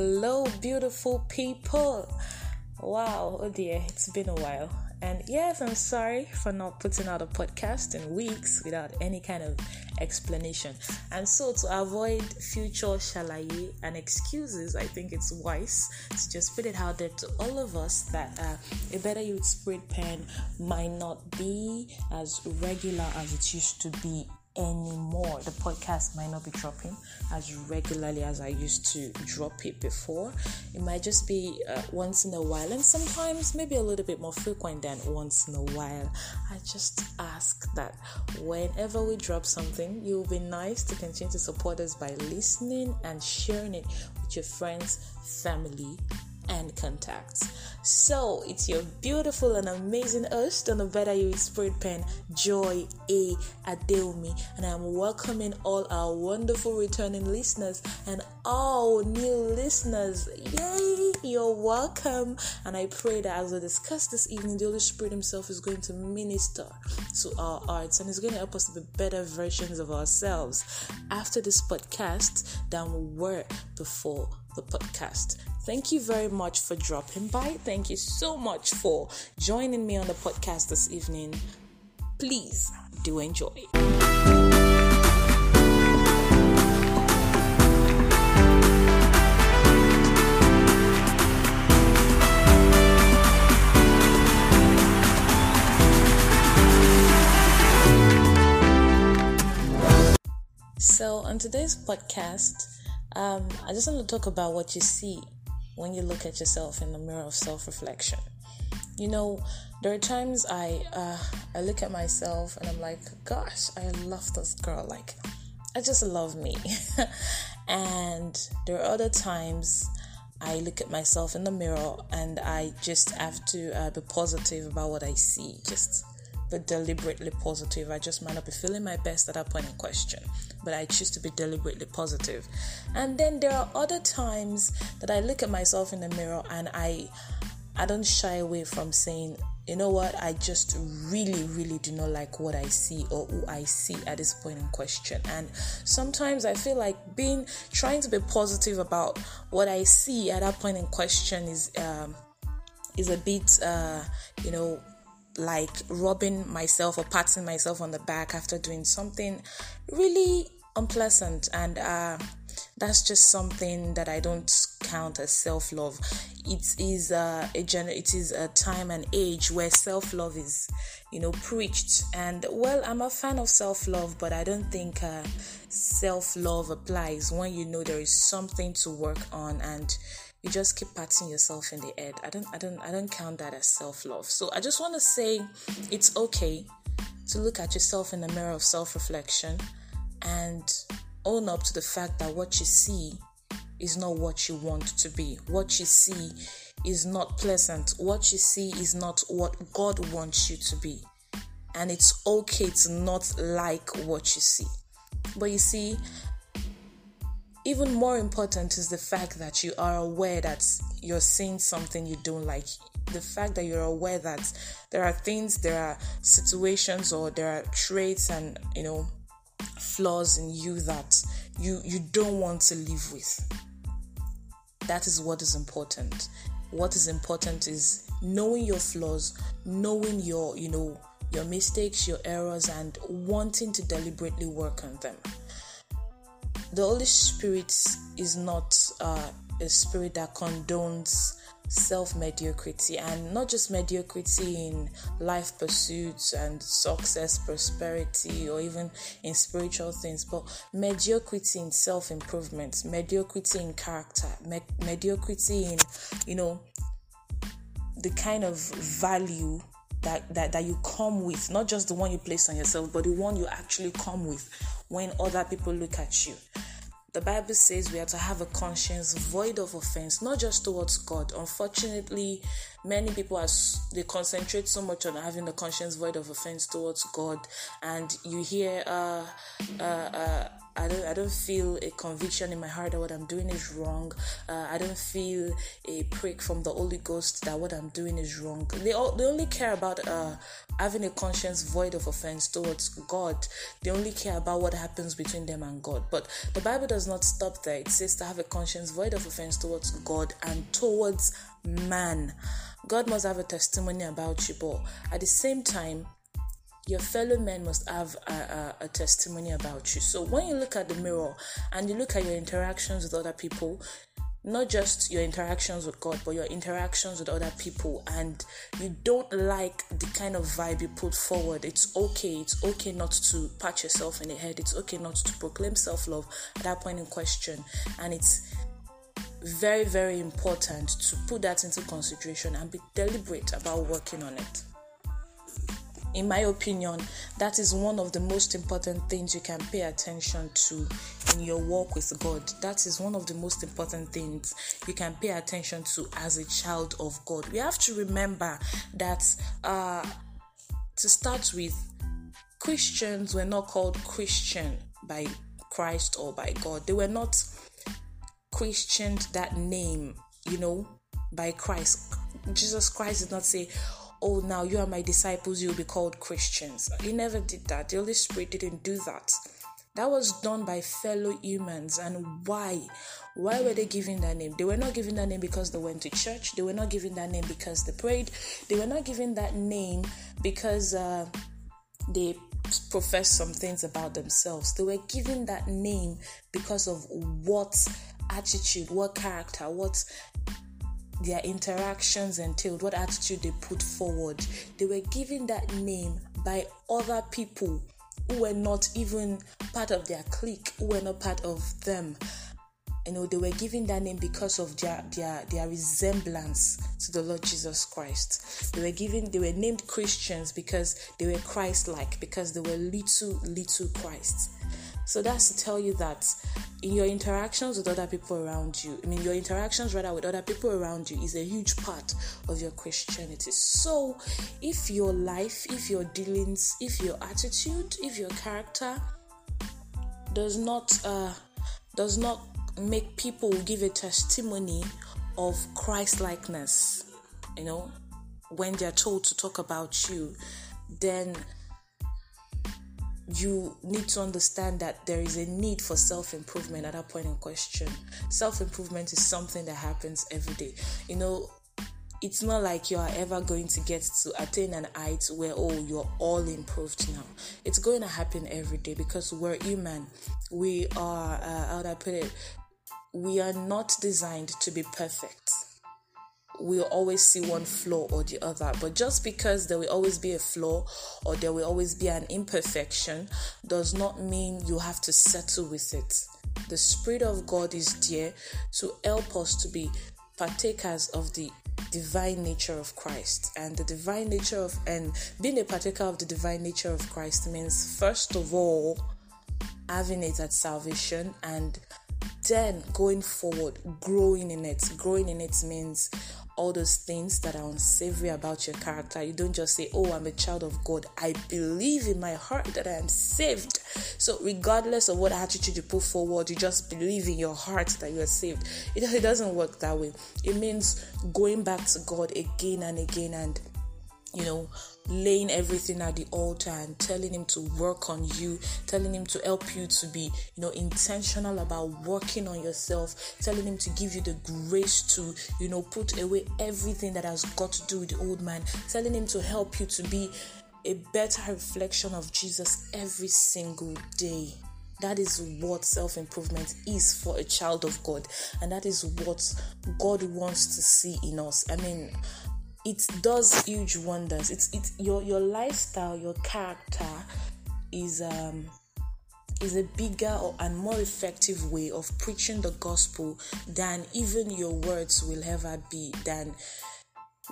Hello, beautiful people. Wow, oh dear, it's been a while. And yes, I'm sorry for not putting out a podcast in weeks without any kind of explanation. And so, to avoid future shalaye and excuses, I think it's wise to just put it out there to all of us that uh, a better you with spirit pen might not be as regular as it used to be anymore. The podcast might not be dropping as regularly as I used to drop it before. It might just be uh, once in a while, and sometimes maybe a little bit more frequent than once in a while. I just ask that whenever we drop something, you'll be nice to continue to support us by listening and sharing it with your friends, family, and contacts. So it's your beautiful and amazing host on the Better You Spirit Pen, Joy A. Adeomi, and I'm welcoming all our wonderful returning listeners and all new listeners. Yay! You're welcome. And I pray that as we discuss this evening, the Holy Spirit Himself is going to minister to our hearts and is going to help us to be better versions of ourselves after this podcast than we were before the podcast. Thank you very much for dropping by. Thank you so much for joining me on the podcast this evening. Please do enjoy. So, on today's podcast, um, I just want to talk about what you see when you look at yourself in the mirror of self reflection. You know, there are times I uh, I look at myself and I'm like, gosh, I love this girl. Like, I just love me. and there are other times I look at myself in the mirror and I just have to uh, be positive about what I see. Just but deliberately positive. I just might not be feeling my best at that point in question, but I choose to be deliberately positive. And then there are other times that I look at myself in the mirror and I I don't shy away from saying, you know what, I just really, really do not like what I see or who I see at this point in question. And sometimes I feel like being trying to be positive about what I see at that point in question is um, is a bit, uh, you know, like rubbing myself or patting myself on the back after doing something really unpleasant and uh, that's just something that I don't count as self love. It is uh, a it is a time and age where self love is, you know, preached. And well, I'm a fan of self love, but I don't think uh, self love applies when you know there is something to work on and you just keep patting yourself in the head. I don't I don't I don't count that as self-love. So I just want to say it's okay to look at yourself in the mirror of self-reflection and own up to the fact that what you see is not what you want to be. What you see is not pleasant. What you see is not what God wants you to be. And it's okay to not like what you see. But you see, even more important is the fact that you are aware that you're seeing something you don't like. The fact that you're aware that there are things, there are situations, or there are traits and you know flaws in you that you you don't want to live with. That is what is important. What is important is knowing your flaws, knowing your you know your mistakes, your errors, and wanting to deliberately work on them the Holy Spirit is not uh, a spirit that condones self mediocrity and not just mediocrity in life pursuits and success, prosperity, or even in spiritual things, but mediocrity in self improvement, mediocrity in character, me- mediocrity in, you know, the kind of value that, that, that you come with, not just the one you place on yourself, but the one you actually come with when other people look at you. The Bible says we are to have a conscience void of offense, not just towards God. Unfortunately, many people are they concentrate so much on having a conscience void of offense towards God, and you hear uh, uh, uh, I don't I don't feel a conviction in my heart that what I'm doing is wrong. Uh, I don't feel a prick from the Holy Ghost that what I'm doing is wrong. They all, they only care about uh, having a conscience void of offense towards God. They only care about what happens between them and God. But the Bible does not stop there. It says to have a conscience void of offense towards God and towards man. God must have a testimony about you, but at the same time, your fellow men must have a, a, a, testimony about you. So when you look at the mirror and you look at your interactions with other people, not just your interactions with God, but your interactions with other people, and you don't like the kind of vibe you put forward, it's okay. It's okay not to pat yourself in the head. It's okay not to proclaim self love at that point in question. And it's very, very important to put that into consideration and be deliberate about working on it in my opinion, that is one of the most important things you can pay attention to in your walk with God. That is one of the most important things you can pay attention to as a child of God. We have to remember that uh, to start with, Christians were not called Christian by Christ or by God. They were not Christianed that name, you know, by Christ. Jesus Christ did not say, oh, now you are my disciples, you'll be called Christians. He never did that. The Holy Spirit didn't do that. That was done by fellow humans. And why? Why were they giving that name? They were not giving that name because they went to church. They were not giving that name because they prayed. They were not giving that name because uh, they professed some things about themselves. They were giving that name because of what attitude, what character, what their interactions entailed, what attitude they put forward. They were given that name by other people who were not even part of their clique, who were not part of them. You know, they were given that name because of their their their resemblance to the Lord Jesus Christ. They were given they were named Christians because they were Christ-like, because they were little little Christ. So that's to tell you that in your interactions with other people around you, I mean, your interactions rather with other people around you is a huge part of your Christianity. So if your life, if your dealings, if your attitude, if your character does not uh, does not make people give a testimony of Christ likeness, you know, when they're told to talk about you, then you need to understand that there is a need for self improvement at that point in question. Self improvement is something that happens every day. You know, it's not like you are ever going to get to attain an height where oh you're all improved now it's going to happen every day because we're human we are uh, how do i put it we are not designed to be perfect we'll always see one flaw or the other. But just because there will always be a flaw or there will always be an imperfection does not mean you have to settle with it. The Spirit of God is there to help us to be partakers of the divine nature of Christ. And the divine nature of, and being a partaker of the divine nature of Christ means, first of all, having it at salvation and then going forward, growing in it. Growing in it means all those things that are unsavory about your character. You don't just say, Oh, I'm a child of God. I believe in my heart that I am saved. So, regardless of what attitude you put forward, you just believe in your heart that you are saved. It, it doesn't work that way. It means going back to God again and again and you know, laying everything at the altar and telling him to work on you, telling him to help you to be, you know, intentional about working on yourself, telling him to give you the grace to, you know, put away everything that has got to do with the old man, telling him to help you to be a better reflection of Jesus every single day. That is what self improvement is for a child of God, and that is what God wants to see in us. I mean, it does huge wonders. It's it's your your lifestyle, your character is um is a bigger and more effective way of preaching the gospel than even your words will ever be than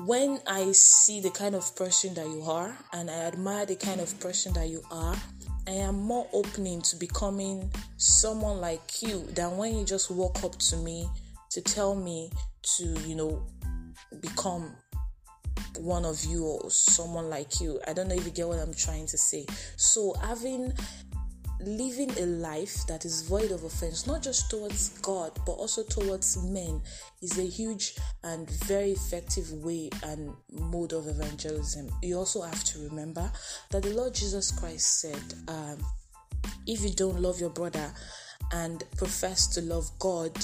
when I see the kind of person that you are and I admire the kind of person that you are, I am more opening to becoming someone like you than when you just walk up to me to tell me to, you know, become one of you or someone like you. I don't know if you get what I'm trying to say. So having living a life that is void of offense, not just towards God, but also towards men, is a huge and very effective way and mode of evangelism. You also have to remember that the Lord Jesus Christ said, um, If you don't love your brother and profess to love God,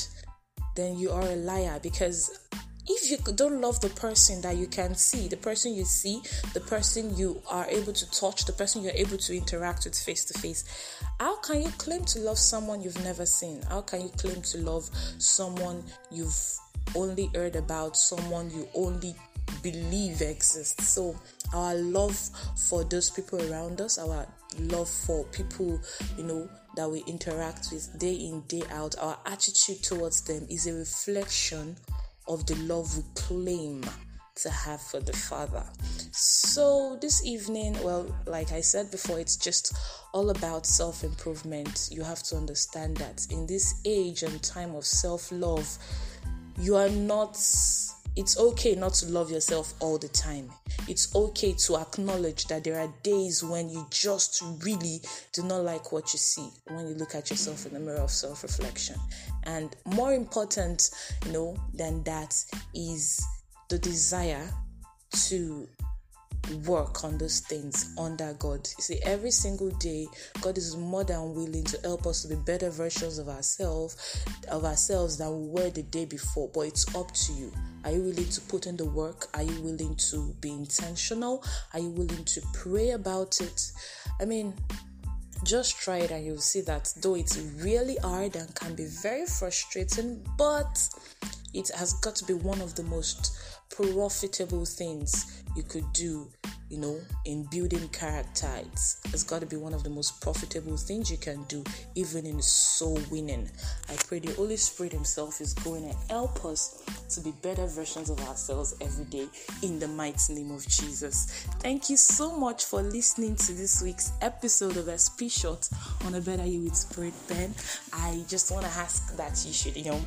then you are a liar because if you don't love the person that you can see, the person you see, the person you are able to touch, the person you're able to interact with face to face, how can you claim to love someone you've never seen? How can you claim to love someone you've only heard about, someone you only believe exists? So, our love for those people around us, our love for people, you know, that we interact with day in, day out, our attitude towards them is a reflection of the love we claim to have for the Father. So, this evening, well, like I said before, it's just all about self improvement. You have to understand that in this age and time of self love, you are not it's okay not to love yourself all the time. It's okay to acknowledge that there are days when you just really do not like what you see when you look at yourself in the mirror of self reflection. And more important, you know, than that is the desire to work on those things under God. You see, every single day, God is more than willing to help us to be better versions of ourselves, of ourselves than we were the day before. But it's up to you. Are you willing to put in the work? Are you willing to be intentional? Are you willing to pray about it? I mean, just try it and you'll see that though it's really hard and can be very frustrating, but it has got to be one of the most profitable things you could do you know, in building character. It's, it's got to be one of the most profitable things you can do, even in soul winning. I pray the Holy Spirit Himself is going to help us to be better versions of ourselves every day in the mighty name of Jesus. Thank you so much for listening to this week's episode of SP Shorts on a Better You with Spirit Pen. I just want to ask that you should, you know,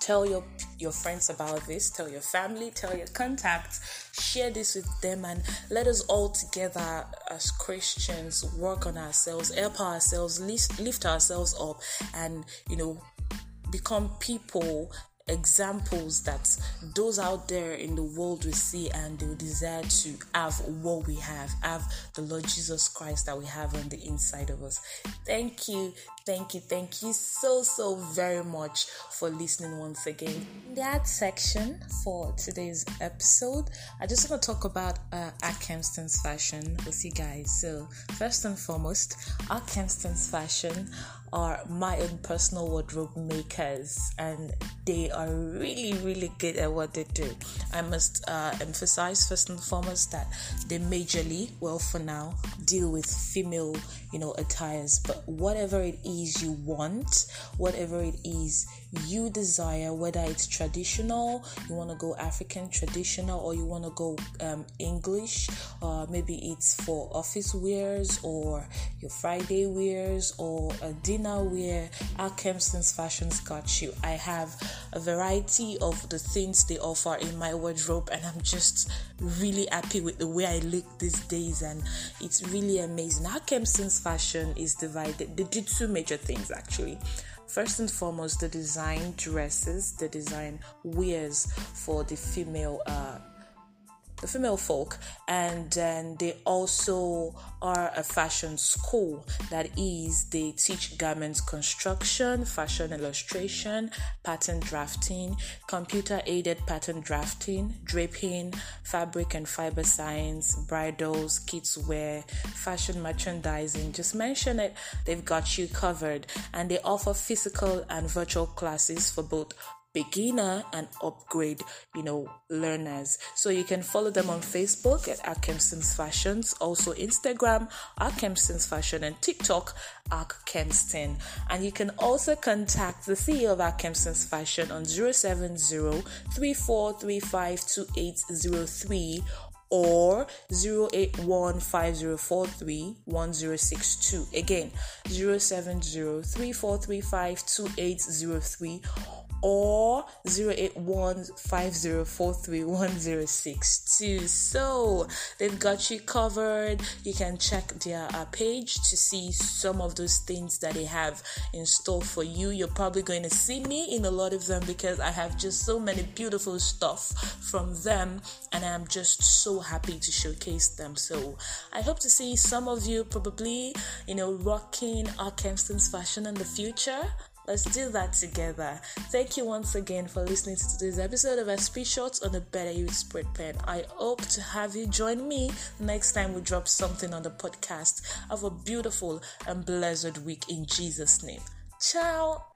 tell your your friends about this tell your family tell your contacts share this with them and let us all together as christians work on ourselves help ourselves lift, lift ourselves up and you know become people examples that those out there in the world will see and they will desire to have what we have, have the Lord Jesus Christ that we have on the inside of us. Thank you, thank you, thank you so, so very much for listening once again. In that section for today's episode, I just want to talk about uh, Kempston's fashion with you guys. So, first and foremost, Arkemston's fashion are my own personal wardrobe makers and they are really really good at what they do. I must uh, emphasize first and foremost that they majorly well for now deal with female you know attires. But whatever it is you want whatever it is you desire whether it's traditional you want to go african traditional or you want to go um, english or maybe it's for office wears or your friday wears or a dinner wear Arkemston's fashions got you. I have a variety of the things they offer in my wardrobe and i'm just really happy with the way i look these days and it's really amazing. Arkemston's fashion is divided they do two major things actually. First and foremost, the design dresses, the design wears for the female uh, the female folk, and then they also are a fashion school that is they teach garment construction, fashion illustration, pattern drafting, computer aided pattern drafting, draping, fabric and fiber science, bridals, kids wear, fashion merchandising. Just mention it, they've got you covered, and they offer physical and virtual classes for both beginner and upgrade, you know, learners. So you can follow them on Facebook at Arkemston's Fashions, also Instagram, Arkemston's Fashion, and TikTok, Arkemston. And you can also contact the CEO of Arkemston's Fashion on 070 3435 or 08150431062. Again, 070 3435 or 08150431062. So they've got you covered. You can check their uh, page to see some of those things that they have in store for you. You're probably going to see me in a lot of them because I have just so many beautiful stuff from them and I'm just so happy to showcase them. So I hope to see some of you probably, you know, rocking Arkemston's fashion in the future. Let's do that together. Thank you once again for listening to today's episode of SP Shorts on the Better You Spirit Pen. I hope to have you join me next time we drop something on the podcast. Have a beautiful and blessed week in Jesus' name. Ciao.